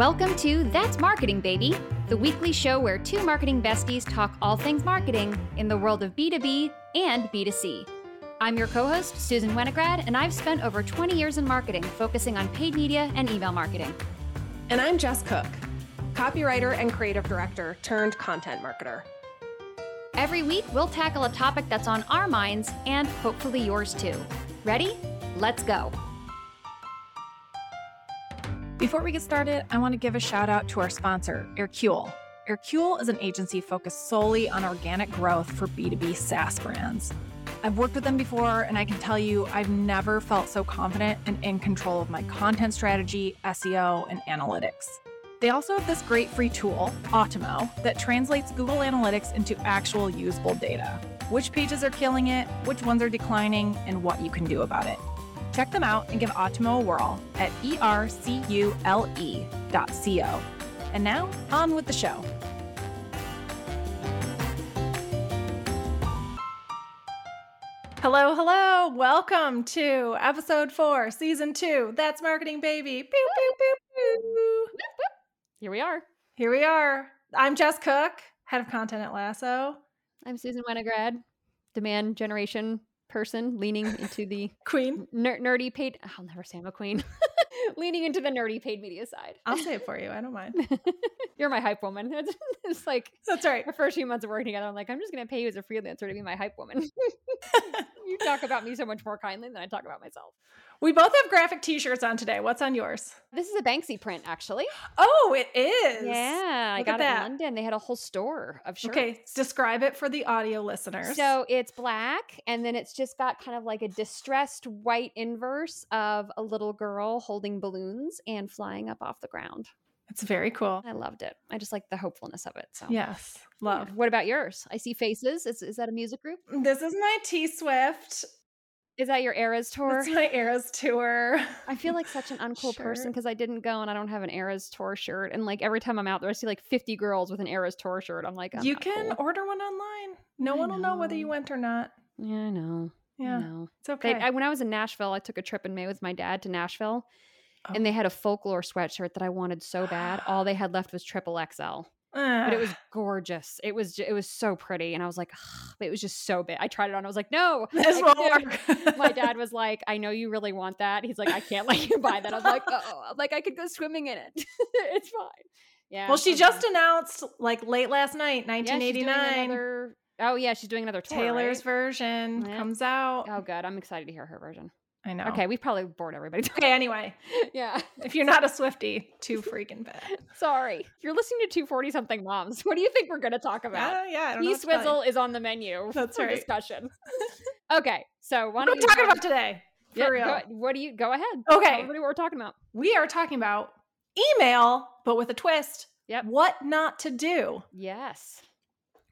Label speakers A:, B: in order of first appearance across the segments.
A: Welcome to That's Marketing, Baby, the weekly show where two marketing besties talk all things marketing in the world of B2B and B2C. I'm your co host, Susan Winograd, and I've spent over 20 years in marketing focusing on paid media and email marketing.
B: And I'm Jess Cook, copywriter and creative director turned content marketer.
A: Every week, we'll tackle a topic that's on our minds and hopefully yours too. Ready? Let's go.
C: Before we get started, I want to give a shout out to our sponsor, ércule. ércule is an agency focused solely on organic growth for B2B SaaS brands. I've worked with them before, and I can tell you I've never felt so confident and in control of my content strategy, SEO, and analytics. They also have this great free tool, Automo, that translates Google Analytics into actual usable data. Which pages are killing it, which ones are declining, and what you can do about it. Check them out and give Automo a whirl at E-R-C-U-L-E dot C-O. And now, on with the show. Hello, hello. Welcome to episode four, season two. That's Marketing Baby. Pew, pew, pew, pew.
A: Here we are.
C: Here we are. I'm Jess Cook, head of content at Lasso.
A: I'm Susan Winograd, demand generation person leaning into the
C: Queen.
A: ner- nerdy paid. I'll never say I'm a queen. leaning into the nerdy paid media side.
C: I'll say it for you. I don't mind.
A: You're my hype woman. It's, it's like
C: That's right.
A: our first few months of working together. I'm like, I'm just going to pay you as a freelancer to be my hype woman. you talk about me so much more kindly than I talk about myself.
C: We both have graphic t shirts on today. What's on yours?
A: This is a Banksy print, actually.
C: Oh, it is.
A: Yeah, I got it
C: that.
A: in London. They had a whole store of shirts.
C: Okay, describe it for the audio listeners.
A: So it's black, and then it's just got kind of like a distressed white inverse of a little girl holding balloons and flying up off the ground.
C: it's very cool.
A: I loved it. I just like the hopefulness of it. So
C: Yes,
A: Yeah.
C: love.
A: What about yours? I see faces. Is, is that a music group?
C: This is my T Swift.
A: Is that your Eras tour?
C: That's my Eras tour.
A: I feel like such an uncool person because I didn't go and I don't have an Eras tour shirt. And like every time I'm out there, I see like 50 girls with an Eras tour shirt. I'm like, I'm
C: you can
A: cool.
C: order one online. No
A: I
C: one will know whether you went or not.
A: Yeah, I know. I
C: Yeah,
A: know.
C: it's okay.
A: They, I, when I was in Nashville, I took a trip in May with my dad to Nashville,
C: Oh.
A: and they oh. had a folklore sweatshirt that I wanted so bad. All they had left was triple XL, but it was gorgeous. It was it was so pretty, and I was like, "Ugh," it was just so big. I tried it on. I was like, no,
C: this
A: I
C: won't work.
A: my dad was like, I know you really want that. He's like, I can't let you buy that. I was like, oh, like I could go swimming in it. it's fine. Yeah.
C: well, she
A: okay.
C: just announced like late last night,
A: Yeah, she's doing
C: 1989.
A: another- oh yeah, she's doing another tour.
C: Taylor's
A: right?
C: version
A: Yeah.
C: comes out.
A: Oh good. I'm excited to hear her version.
C: I know.
A: Okay, we've probably bored everybody.
C: Okay. Anyway,
A: yeah.
C: if you're not a Swifty, too freaking bad.
A: Sorry. You're listening to 240 something moms. What do you think we're going to talk about?
C: Yeah, yeah. I don't know
A: Pea
C: what to tell you.
A: Swizzle is on the menu
C: That's
A: for
C: right.
A: discussion. okay, so why
C: What are we talking about today? For
A: Yeah,
C: real.
A: go- what do you go ahead?
C: Okay.
A: everybody what we're talking about.
C: We are talking about email, but with a twist.
A: Yep.
C: What not to do,
A: Yes.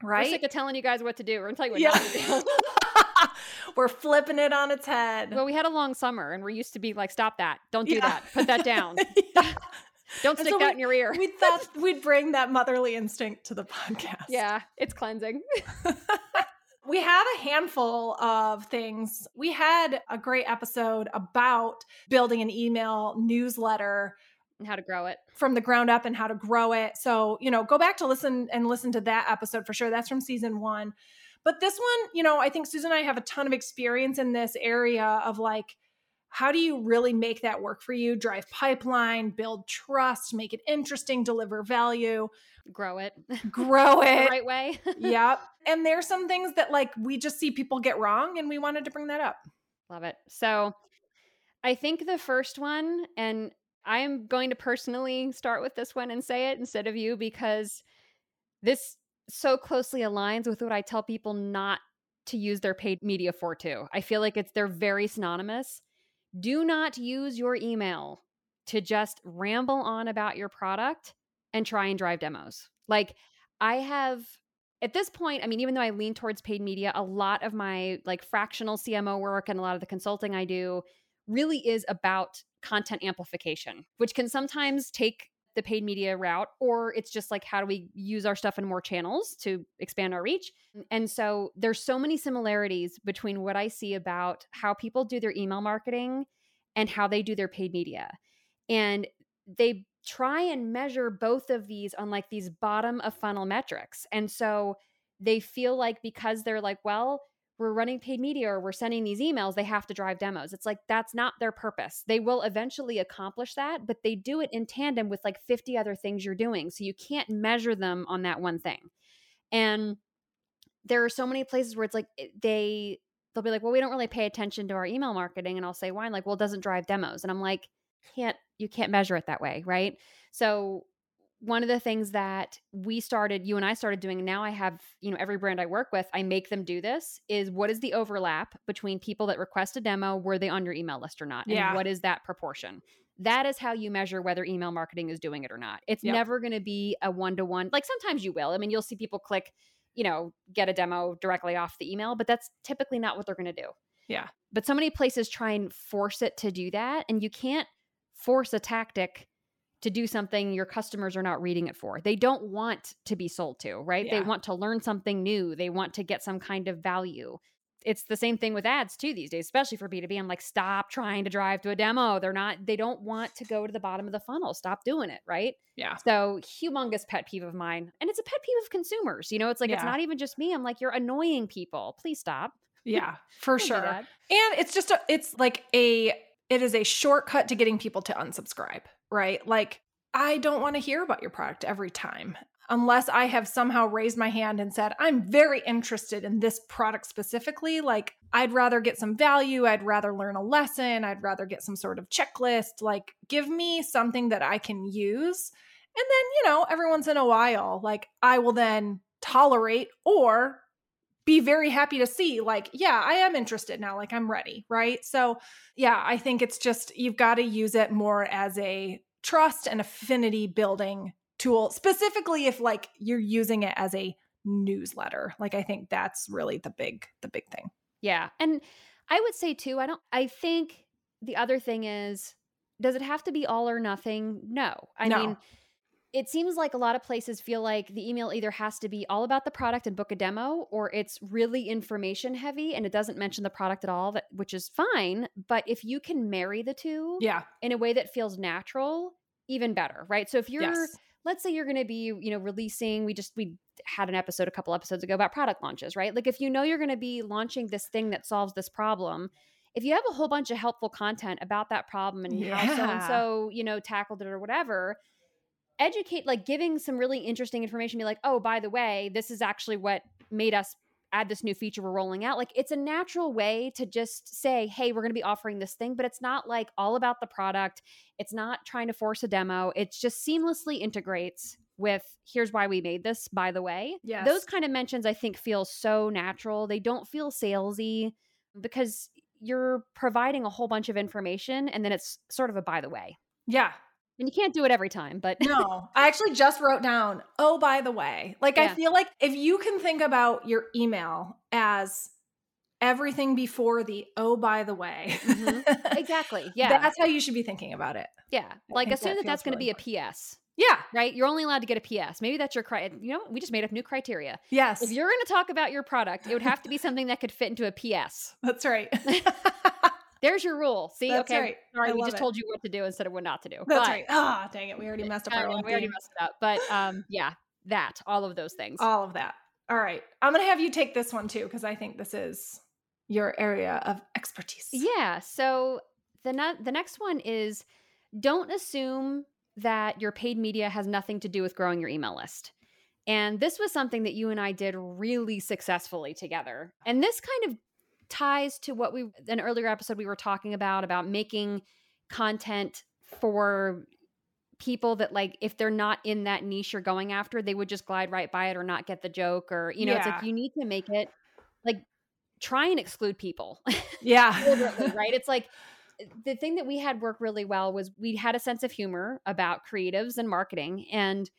A: We're
C: right?
A: sick of telling you guys what to do. We're going to tell you what
C: yeah.
A: not to do.
C: We're flipping it on its head.
A: well, we had a long summer and we're used to be like, stop that. Don't do
C: Yeah.
A: that. Put that down.
C: Yeah.
A: Don't stick
C: so
A: that
C: we-
A: in your ear.
C: We thought we'd bring that motherly instinct to the podcast.
A: yeah, it's cleansing.
C: We have a handful of things. We had a great episode about building an email newsletter
A: and how to grow it.
C: from the ground up and how to grow it. So, you know, go back to listen and listen to that episode for sure. That's from season one. But this one, you know, I think Susan and I have a ton of experience in this area of like, how do you really make that work for you? Drive pipeline, build trust, make it interesting, deliver value,
A: Grow it
C: grow it.
A: right way.
C: yep. And there's some things that like we just see people get wrong and we wanted to bring that up.
A: Love it. So I think the first one, and I am going to personally start with this one and say it instead of you because this so closely aligns with what I tell people not to use their paid media for too. I feel like it's they're very synonymous. Do not use your email to just ramble on about your product and try and drive demos. Like I have at this point, I mean, even though I lean towards paid media, a lot of my like fractional CMO work and a lot of the consulting I do really is about content amplification, which can sometimes take the paid media route, or it's just like, how do we use our stuff in more channels to expand our reach? Mm. And so there's so many similarities between what I see about how people do their email marketing and how they do their paid media. And they try and measure both of these on like these bottom of funnel metrics. And so they feel like because they're like, well, we're running paid media or we're sending these emails, they have to drive demos. It's like that's not their purpose. They will eventually accomplish that, but they do it in tandem with like 50 other things you're doing. So you can't measure them on that one thing. And there are so many places where it's like eh, they they'll be like, "Well, we don't really pay attention to our email marketing." And I'll say, "Why?" Like, "Well, it doesn't drive demos." And I'm like, "Can't you can't measure it that way, right?" So one of the things that we started you and i started doing now i have you know every brand i work with i make them do this is what is the overlap between people that request a demo were they on your email list or not and
C: Yeah.
A: what is that proportion that is how you measure whether email marketing is doing it or not it's
C: Yep.
A: never going to be a one-to-one like sometimes you will i mean you'll see people click you know get a demo directly off the email but that's typically not what they're going to do
C: Yeah.
A: but so many places try and force it to do that and you can't force a tactic to do something your customers are not reading it for. They don't want to be sold to, right? They want to learn something new. They want to get some kind of value. It's the same thing with ads too these days, especially for B2B. I'm like, stop trying to drive to a demo. They're not, they don't want to go to the bottom of the funnel. Stop doing it, right?
C: Yeah.
A: So, humongous pet peeve of mine. And it's a pet peeve of consumers. You know, it's like, it's not even just me. I'm like, you're annoying people. Please stop.
C: Yeah, for sure. And it's just a, it's like a it is a shortcut to getting people to unsubscribe, right? Like I don't want to hear about your product every time unless I have somehow raised my hand and said I'm very interested in this product specifically, like I'd rather get some value, I'd rather learn a lesson, I'd rather get some sort of checklist, like give me something that I can use. And then, you know, every once in a while, like I will then tolerate or be very happy to see like yeah i am interested now like i'm ready right so yeah i think it's just you've got to use it more as a trust and affinity building tool specifically if like you're using it as a newsletter like i think that's really the big the big thing
A: Yeah. And I would say too, I don't I think the other thing is does it have to be all or nothing? No. I
C: No.
A: mean, it seems like a lot of places feel like the email either has to be all about the product and book a demo or it's really information heavy and it doesn't mention the product at all that which is fine, but if you can marry the two
C: yeah.
A: in a way that feels natural, even better, right? So if you're
C: yes.
A: let's say you're going to be you know releasing we just we had an episode a couple episodes ago about product launches right? Like if you know you're going to be launching this thing that solves this problem if you have a whole bunch of helpful content about that problem and how so and so you know tackled it or whatever educate like giving some really interesting information be like oh by the way this is actually what made us add this new feature we're rolling out. Like it's a natural way to just say hey we're going to be offering this thing but it's not like all about the product. It's not trying to force a demo. It's just seamlessly integrates with here's why we made this by the way.
C: Yes.
A: those kind of mentions i think feel so natural. They don't feel salesy because you're providing a whole bunch of information and then it's sort of a by the way.
C: Yeah
A: and you can't do it every time but
C: no, I actually just wrote down, oh, by the way. Like, I feel like if you can think about your email as everything before the oh, by the way,
A: Mhm. exactly yeah
C: that's how you should be thinking about it.
A: yeah like assume
C: that
A: that that's going to
C: really
A: be a ps
C: Yeah.
A: right you're only allowed to get a ps maybe that's your cri- you know we just made up new criteria
C: Yes.
A: if you're going to talk about your product it would have to be something that could fit into a ps
C: that's right.
A: There's your rule see
C: That's
A: okay
C: right.
A: sorry
C: I
A: we just
C: it.
A: took you what to do instead of what not to do
C: That's
A: But-
C: right. Ah, dang it. We already messed up our own
A: we already messed it up but um yeah that all of those things
C: All of that. All right. I'm going to have you take this one too, because I think this is your area of expertise.
A: Yeah. So the ne- the next one is don't assume that your paid media has nothing to do with growing your email list. And this was something that you and I did really successfully together. And this kind of ties to what we an earlier episode we were talking about about making content for people that like if they're not in that niche you're going after they would just glide right by it or not get the joke or you know it's like you need to make it like try and exclude people
C: Yeah.
A: right? It's like eh, the thing that we had work really well was we had a sense of humor about creatives and marketing. And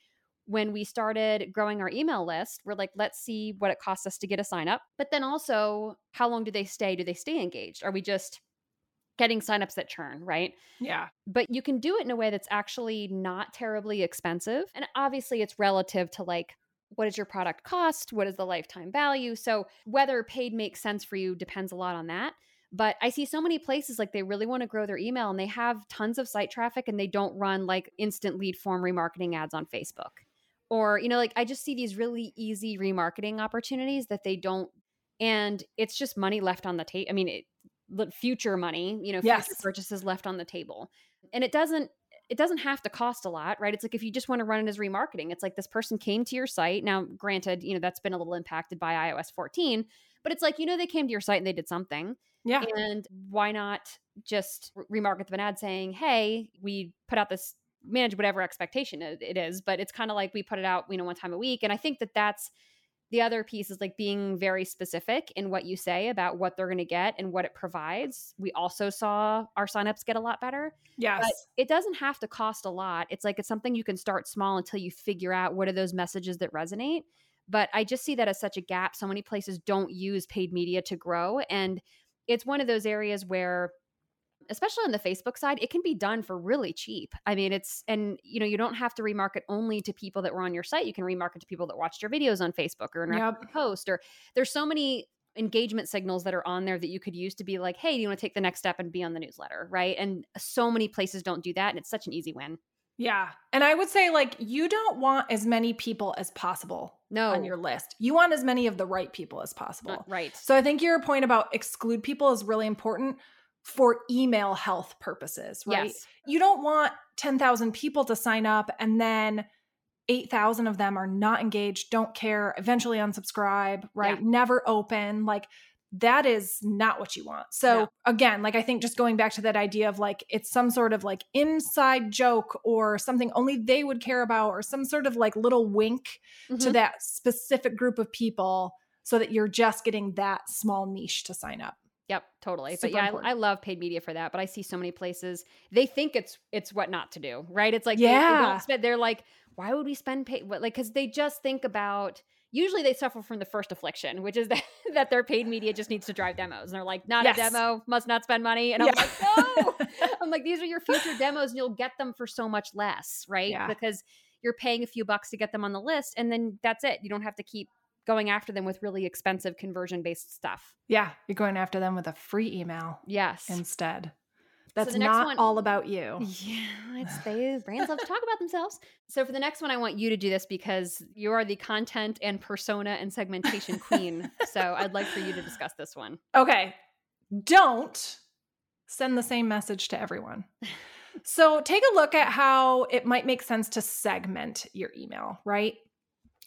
A: when we started growing our email list, we're like, let's see what it costs us to get a sign up. But then also, how long do they stay? Do they stay engaged? Are we just getting signups that churn, right?
C: yeah.
A: but you can do it in a way that's actually not terribly expensive. And obviously, it's relative to like, what is your product cost? What is the lifetime value? So, whether paid makes sense for you depends a lot on that. But I see so many places like they really want to grow their email and they have tons of site traffic and they don't run like instant lead form remarketing ads on Facebook. Or, you know, like I just see these really easy remarketing opportunities that they don't, and it's just money left on the table. I mean, it, future money, you know, future
C: Yes.
A: purchases left on the table. And it doesn't it doesn't have to cost a lot, right? It's like if you just want to run it as remarketing, it's like this person came to your site. Now, granted, you know, that's been a little impacted by iOS 14, but it's like, you know, they came to your site and they did something.
C: Yeah.
A: And why not just re- remarket them an ad saying, hey, we put out this manage whatever expectation it, it is, but it's kind of like we put it out, you know, one time a week. And I think that that's the other piece is like being very specific in what you say about what they're going to get and what it provides. We also saw our signups get a lot better.
C: Yes.
A: But it doesn't have to cost a lot. It's like it's something you can start small until you figure out what are those messages that resonate. But I just see that as such a gap. So many places don't use paid media to grow. And it's one of those areas where especially on the Facebook side, it can be done for really cheap. I mean, it's and you know, you don't have to remarket only to people that were on your site. You can remarket to people that watched your videos on Facebook or in
C: Yep.
A: post or there's so many engagement signals that are on there that you could use to be like, hey, do you want to take the next step and be on the newsletter? Right. And so many places don't do that. And it's such an easy win.
C: Yeah. And I would say, like, you don't want as many people as possible
A: No.
C: on your list. You want as many of the right people as possible.
A: Uh, right.
C: So I think your point about exclude people is really important for email health purposes, right?
A: Yes.
C: You don't want 10,000 people to sign up and then 8,000 of them are not engaged, don't care, eventually unsubscribe, right?
A: Yeah.
C: Never open. Like that is not what you want. So
A: No.
C: again, like I think just going back to that idea of like it's some sort of like inside joke or something only they would care about or some sort of like little wink to
A: Mhm.
C: that specific group of people so that you're just getting that small niche to sign up.
A: Yep, totally.
C: Super
A: but yeah. I, I love paid media for that. But I see so many places they think it's it's what not to do, right? It's like they- they,
C: Yeah.
A: spend. They're like, why would we spend pay? What like because they just think about. Usually they suffer from the first affliction, which is that that their paid media just needs to drive demos, and they're like, not
C: Yes.
A: a demo, must not spend money. And I'm
C: Yeah.
A: like, no. I'm like, these are your future demos, and you'll get them for so much less, right?
C: Yeah.
A: Because you're paying a few bucks to get them on the list, and then that's it. You don't have to keep going after them with really expensive conversion based stuff.
C: Yeah, you're going after them with a free email
A: Yes.
C: instead. That's
A: next
C: not
A: one-
C: all about you.
A: Yeah, it's they brands love to talk about themselves. So for the next one, I want you to do this because you are the content and persona and segmentation queen. so I'd like for you to discuss this one.
C: Okay. Don't send the same message to everyone. So take a look at how it might make sense to segment your email, right?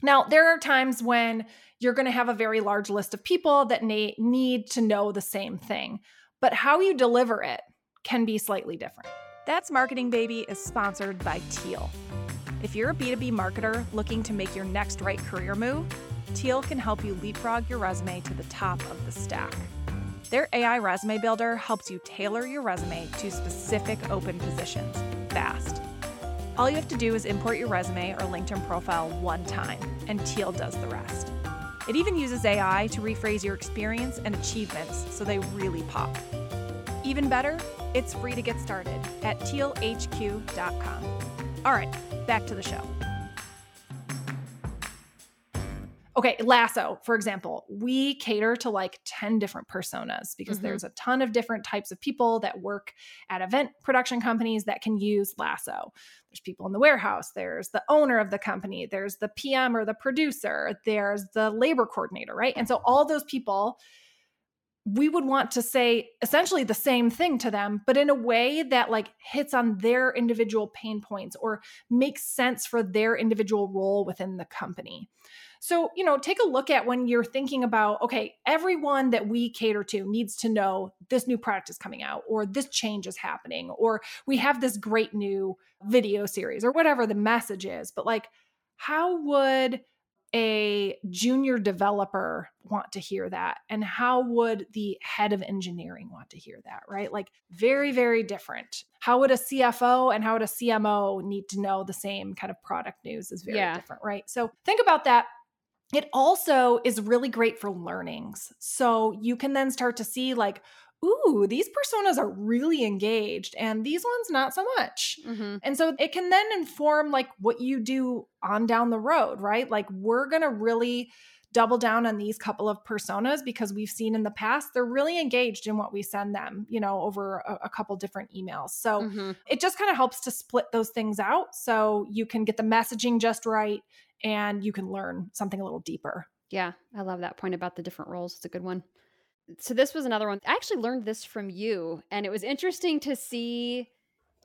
C: Now, there are times when you're going to have a very large list of people that need to know the same thing, but how you deliver it can be slightly different.
D: That's Marketing Baby is sponsored by Teal. If you're a B2B marketer looking to make your next right career move, Teal can help you leapfrog your resume to the top of the stack. Their AI resume builder helps you tailor your resume to specific open positions fast. All you have to do is import your resume or LinkedIn profile one time, and Teal does the rest. It even uses AI to rephrase your experience and achievements so they really pop. Even better, it's free to get started at tealhq.com. All right, back to the show.
C: Okay, Lasso, for example, we cater to like 10 different personas because
A: Mhm.
C: there's a ton of different types of people that work at event production companies that can use Lasso. There's people in the warehouse, there's the owner of the company, there's the PM or the producer, there's the labor coordinator, right? And so mm-hmm. all those people we would want to say essentially the same thing to them but in a way that like hits on their individual pain points or makes sense for their individual role within the company so, you know, take a look at when you're thinking about, okay, everyone that we cater to needs to know this new product is coming out, or this change is happening, or we have this great new video series, or whatever the message is. But, like, how would a junior developer want to hear that? And how would the head of engineering want to hear that, right? Like, very, very different. How would a CFO and how would a CMO need to know the same kind of product news is very
A: Yeah.
C: different, right? So, think about that it also is really great for learnings. So you can then start to see, like, ooh, these personas are really engaged and these ones not so much.
A: Mm-hmm.
C: And so it can then inform like what you do on down the road, right? Like we're going to really double down on these couple of personas because we've seen in the past they're really engaged in what we send them, you know, over a, a couple different emails. So
A: Mm-hmm.
C: it just kind of helps to split those things out so you can get the messaging just right and you can learn something a little deeper.
A: Yeah, I love that point about the different roles. It's a good one. So this was another one. I actually learned this from you, and it was interesting to see.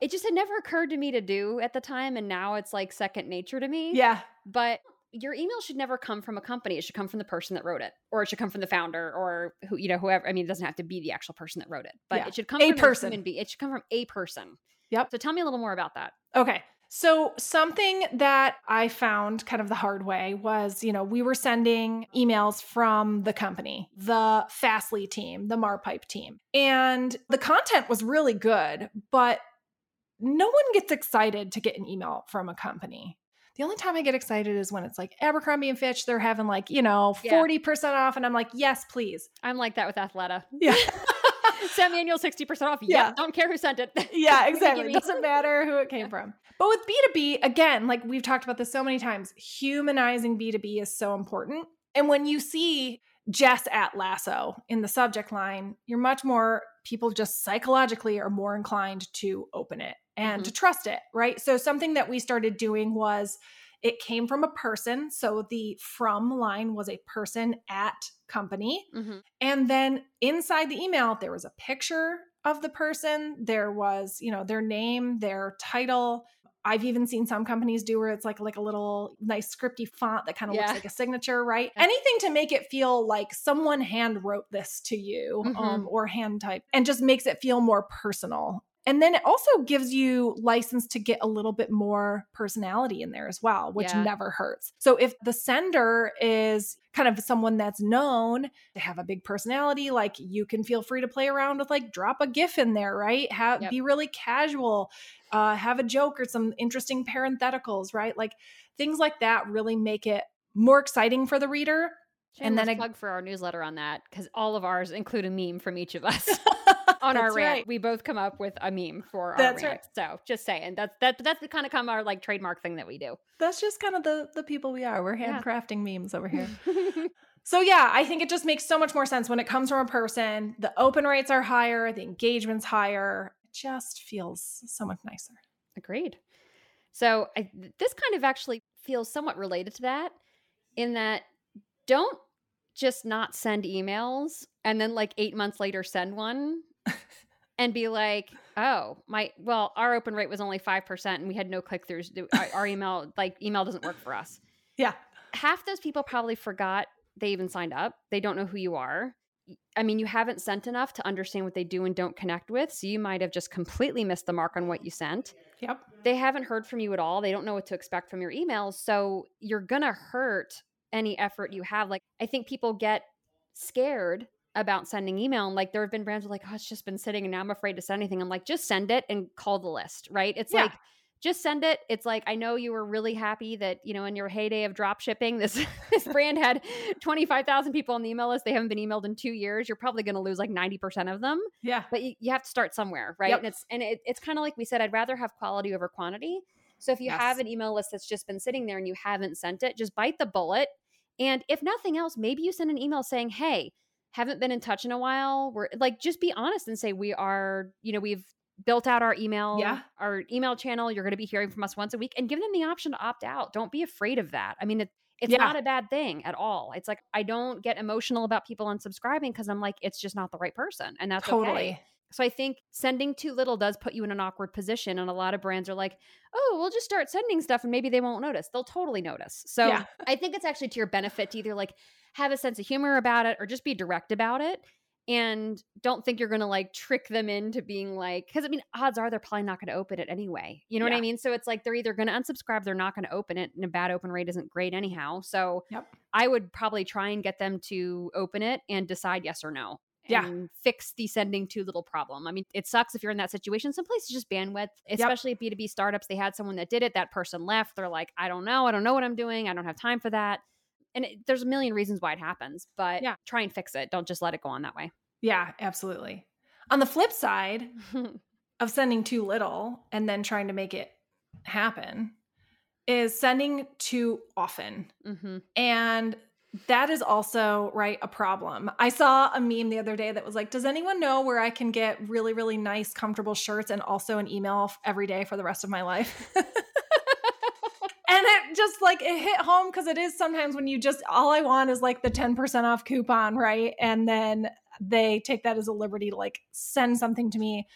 A: It just had never occurred to me to do at the time, and now it's like second nature to me.
C: Yeah.
A: But your email should never come from a company. It should come from the person that wrote it, or it should come from the founder, or who you know, whoever. I mean, it doesn't have to be the actual person that wrote it, but
C: Yeah.
A: it should come
C: A
A: from
C: person.
A: A human being. It should come from a person.
C: Yep.
A: So tell me a little more about that.
C: Okay. So, something that I found kind of the hard way was, you know, we were sending emails from the company, the Fastly team, the Marpipe team, and the content was really good, but no one gets excited to get an email from a company. The only time I get excited is when it's like Abercrombie and Fitch, they're having like, you know, 40% off. And I'm like, yes, please.
A: I'm like that with Athleta.
C: Yeah.
A: Send me annual 60% off.
C: Yeah.
A: Yeah. Don't care who sent it.
C: Yeah, exactly. It doesn't matter who it came from. But with B2B, again, like we've talked about this so many times, humanizing B2B is so important. And when you see Jess at Lasso in the subject line, you're much more, people just psychologically are more inclined to open it and to mm-hmm. trust it, right? So something that we started doing was it came from a person. So the from line was a person at company.
A: Mhm.
C: And then inside the email, there was a picture of the person. There was, you know, their name, their title. I've even seen some companies do where it's like like a little nice scripty font that kind of
A: Yeah.
C: looks like a signature, right?
A: Yeah.
C: Anything to make it feel like someone hand wrote this to you
A: Mhm.
C: um, or hand typed and just makes it feel more personal. And then it also gives you license to get a little bit more personality in there as well, which
A: Yeah.
C: never hurts. So if the sender is kind of someone that's known to have a big personality, like you can feel free to play around with like drop a gif in there, right? Have
A: Yep.
C: be really casual, uh, have a joke or some interesting parentheticals, right? Like things like that really make it more exciting for the reader.
A: And
C: then I-
A: plug for our newsletter on that because all of ours include a meme from each of us on our rant.
C: right.
A: We both come up with a meme for our
C: That's
A: rant. So just saying that's that that's the kind of come our like trademark thing that we do.
C: That's just kind of the the people we are. We're
A: Yeah.
C: handcrafting memes over here. So yeah, I think it just makes so much more sense when it comes from a person. The open rates are higher, the engagement's higher. It just feels so much nicer.
A: Agreed. So I, this kind of actually feels somewhat related to that in that don't just not send emails and then like eight months later send one and be like, oh, my, well, our open rate was only 5% and we had no click throughs. Our, our email, like, email doesn't work for us.
C: Yeah.
A: Half those people probably forgot they even signed up. They don't know who you are. I mean, you haven't sent enough to understand what they do and don't connect with. So you might have just completely missed the mark on what you sent
C: Yep.
A: they haven't heard from you at all. They don't know what to expect from your emails. So you're going to hurt any effort you have. Like, I think people get scared about sending email. And like, there have been brands like, oh, it's just been sitting and now I'm afraid to send anything. I'm like, just send it and call the list, right? It's
C: Yeah.
A: like, just send it. It's like I know you were really happy that you know in your heyday of drop shipping, this this brand had twenty five thousand people on the email list. They haven't been emailed in two years. You're probably going to lose like ninety percent of them
C: Yeah.
A: but you, you have to start somewhere right
C: Yep.
A: and it's and it, it's kind of like we said i'd rather have quality over quantity so if you
C: Yes.
A: have an email list that's just been sitting there and you haven't sent it just bite the bullet and if nothing else maybe you send an email saying hey haven't been in touch in a while we're like just be honest and say we are you know we've built out our email
C: Yeah.
A: our email channel you're going to be hearing from us once a week and give them the option to opt out don't be afraid of that i mean it, it's
C: Yeah.
A: not a bad thing at all it's like i don't get emotional about people unsubscribing because i'm like it's just not the right person and that's
C: totally.
A: okay so I think sending too little does put you in an awkward position. And a lot of brands are like, oh, we'll just start sending stuff and maybe they won't notice. They'll totally notice. So
C: Yeah.
A: I think it's actually to your benefit to either like have a sense of humor about it or just be direct about it. And don't think you're going to like trick them into being like, because I mean, odds are they're probably not going to open it anyway. You know what I mean? So it's like they're either going to unsubscribe, they're not going to open it, and a bad open rate isn't great anyhow. So
C: Yep.
A: I would probably try and get them to open it and decide yes or no
C: Yeah.
A: and fix the sending too little problem. I mean, it sucks if you're in that situation. Some places just bandwidth, especially at B2B startups. They had someone that did it, that person left. They're like, I don't know. I don't know what I'm doing. I don't have time for that. And it, there's a million reasons why it happens, but
C: Yeah.
A: try and fix it. Don't just let it go on that way.
C: Yeah, absolutely. On the flip side of sending too little and then trying to make it happen is sending too often.
A: hmm
C: And that is also right a problem. I saw a meme the other day that was like, "Does anyone know where I can get really really nice comfortable shirts and also an email every day for the rest of my life?" and it just like it hit home cuz it is sometimes when you just all I want is like the 10% off coupon, right? And then they take that as a liberty to like send something to me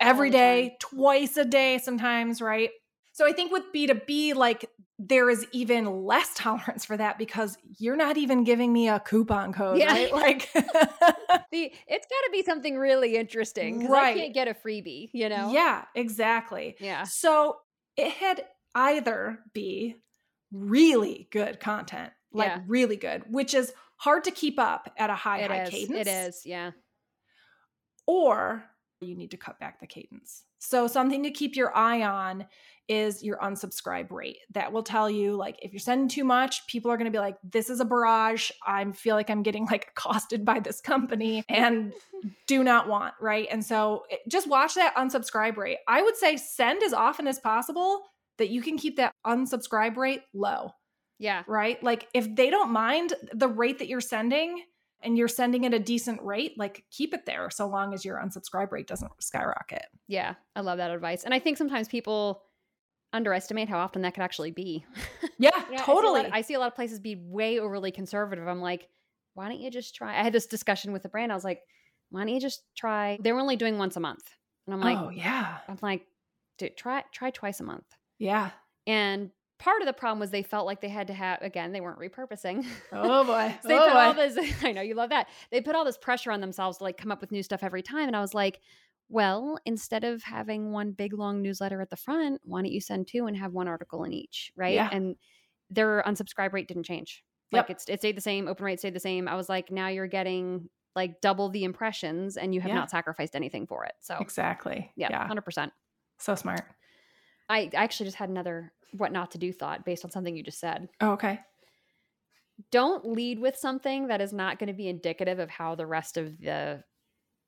C: every day, twice a day sometimes, right? So I think with B2B, like there is even less tolerance for that because you're not even giving me a coupon code, yeah. right? Like
A: the it's got to be something really interesting because right. I can't get a freebie, you know?
C: Yeah, exactly.
A: Yeah.
C: So it had either be really good content, like yeah. really good, which is hard to keep up at a high, it high
A: is.
C: cadence.
A: It is, yeah.
C: Or you need to cut back the cadence. So, something to keep your eye on is your unsubscribe rate. That will tell you, like, if you're sending too much, people are going to be like, this is a barrage. I feel like I'm getting like accosted by this company and do not want, right? And so, just watch that unsubscribe rate. I would say send as often as possible that you can keep that unsubscribe rate low.
A: Yeah.
C: Right. Like, if they don't mind the rate that you're sending, and you're sending at a decent rate, like keep it there so long as your unsubscribe rate doesn't skyrocket.
A: Yeah, I love that advice. And I think sometimes people underestimate how often that could actually be.
C: Yeah, you know, totally.
A: I see, of, I see, a lot of places be way overly conservative. I'm like, why don't you just try? I had this discussion with the brand. I was like, why don't you just try? They were only doing once a month. And I'm like,
C: oh, yeah.
A: I'm like, dude, try, try twice a month.
C: Yeah.
A: And part of the problem was they felt like they had to have again they weren't repurposing
C: oh boy
A: so they
C: oh
A: put
C: boy.
A: all this i know you love that they put all this pressure on themselves to like come up with new stuff every time and i was like well instead of having one big long newsletter at the front why don't you send two and have one article in each right
C: yeah.
A: and their unsubscribe rate didn't change like yep. it's it stayed the same open rate stayed the same i was like now you're getting like double the impressions and you have yeah. not sacrificed anything for it so
C: exactly
A: yeah, yeah 100%
C: so smart
A: I actually just had another what not to do thought based on something you just said.
C: Oh, okay.
A: Don't lead with something that is not going to be indicative of how the rest of the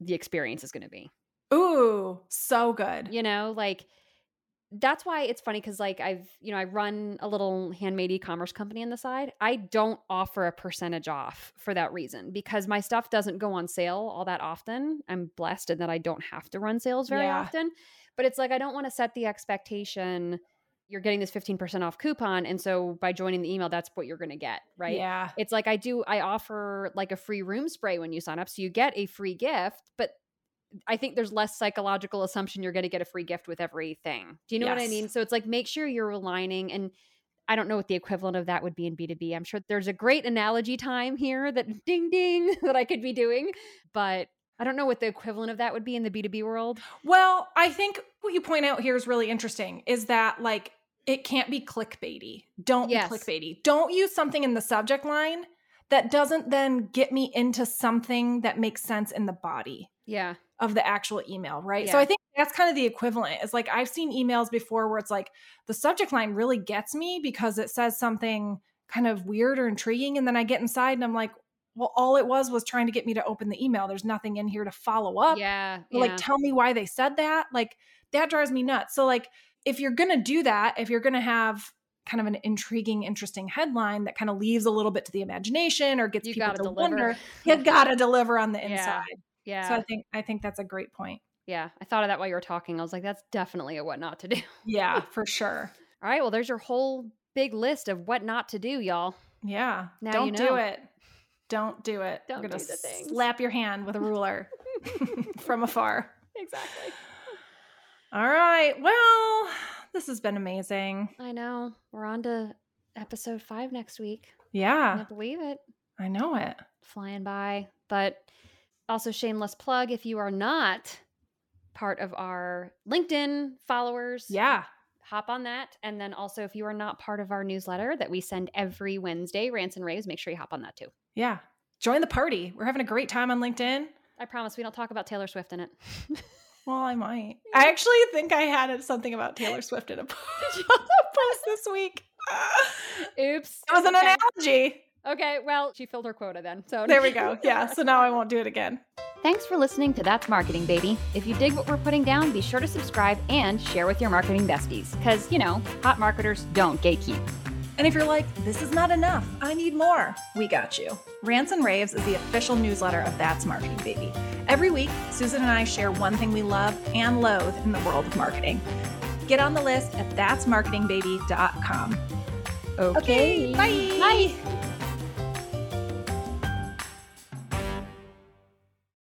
A: the experience is going to be.
C: Ooh, so good.
A: You know, like that's why it's funny because like I've, you know, I run a little handmade e-commerce company on the side. I don't offer a percentage off for that reason because my stuff doesn't go on sale all that often. I'm blessed in that I don't have to run sales very yeah. often. But it's like I don't want to set the expectation you're getting this 15% off coupon and so by joining the email that's what you're going to get right
C: yeah
A: it's like i do i offer like a free room spray when you sign up so you get a free gift but i think there's less psychological assumption you're going to get a free gift with everything do you know yes. what i mean so it's like make sure you're aligning and I don't know what the equivalent of that would be in B2B. I'm sure there's a great analogy time here that ding ding that I could be doing, but I don't know what the equivalent of that would be in the B2B world.
C: Well, I think what you point out here is really interesting is that like it can't be clickbaity. Don't yes. be clickbaity. Don't use something in the subject line that doesn't then get me into something that makes sense in the body.
A: Yeah.
C: Of the actual email, right? Yeah. So I think that's kind of the equivalent. it's like I've seen emails before where it's like the subject line really gets me because it says something kind of weird or intriguing and then I get inside and I'm like, well, all it was was trying to get me to open the email. There's nothing in here to follow up.
A: Yeah.
C: Like tell me why they said that. Like that drives me nuts. So like if you're going to do that, if you're going to have kind of an intriguing, interesting headline that kind of leaves a little bit to the imagination or gets
A: you
C: people to
A: deliver.
C: wonder, you got to deliver on the inside.
A: Yeah.
C: So I think I think that's a great point.
A: Yeah, I thought of that while you were talking. I was like, that's definitely a what not to do.
C: yeah, for sure.
A: All right, well, there's your whole big list of what not to do, y'all.
C: Yeah. Now Don't you know. do it. Don't do it.
A: Don't
C: We're gonna
A: do the thing.
C: Slap your hand with a ruler from afar.
A: Exactly.
C: All right. Well, this has been amazing.
A: I know. We're on to episode five next week.
C: Yeah.
A: I can't believe it.
C: I know it.
A: Flying by. But also, shameless plug if you are not part of our LinkedIn followers.
C: Yeah.
A: Hop on that. And then also, if you are not part of our newsletter that we send every Wednesday, Rants and Raves, make sure you hop on that too.
C: Yeah. Join the party. We're having a great time on LinkedIn.
A: I promise we don't talk about Taylor Swift in it.
C: Well, I might. I actually think I had something about Taylor Swift in a post this week.
A: Oops.
C: It was an analogy.
A: Okay, well, she filled her quota then. So
C: there we go. Yeah, so now I won't do it again.
A: Thanks for listening to That's Marketing, baby. If you dig what we're putting down, be sure to subscribe and share with your marketing besties. Because, you know, hot marketers don't gatekeep.
C: And if you're like, this is not enough, I need more, we got you. Rants and Raves is the official newsletter of That's Marketing Baby. Every week, Susan and I share one thing we love and loathe in the world of marketing. Get on the list at that'smarketingbaby.com.
A: Okay.
C: Okay, bye.
A: Bye.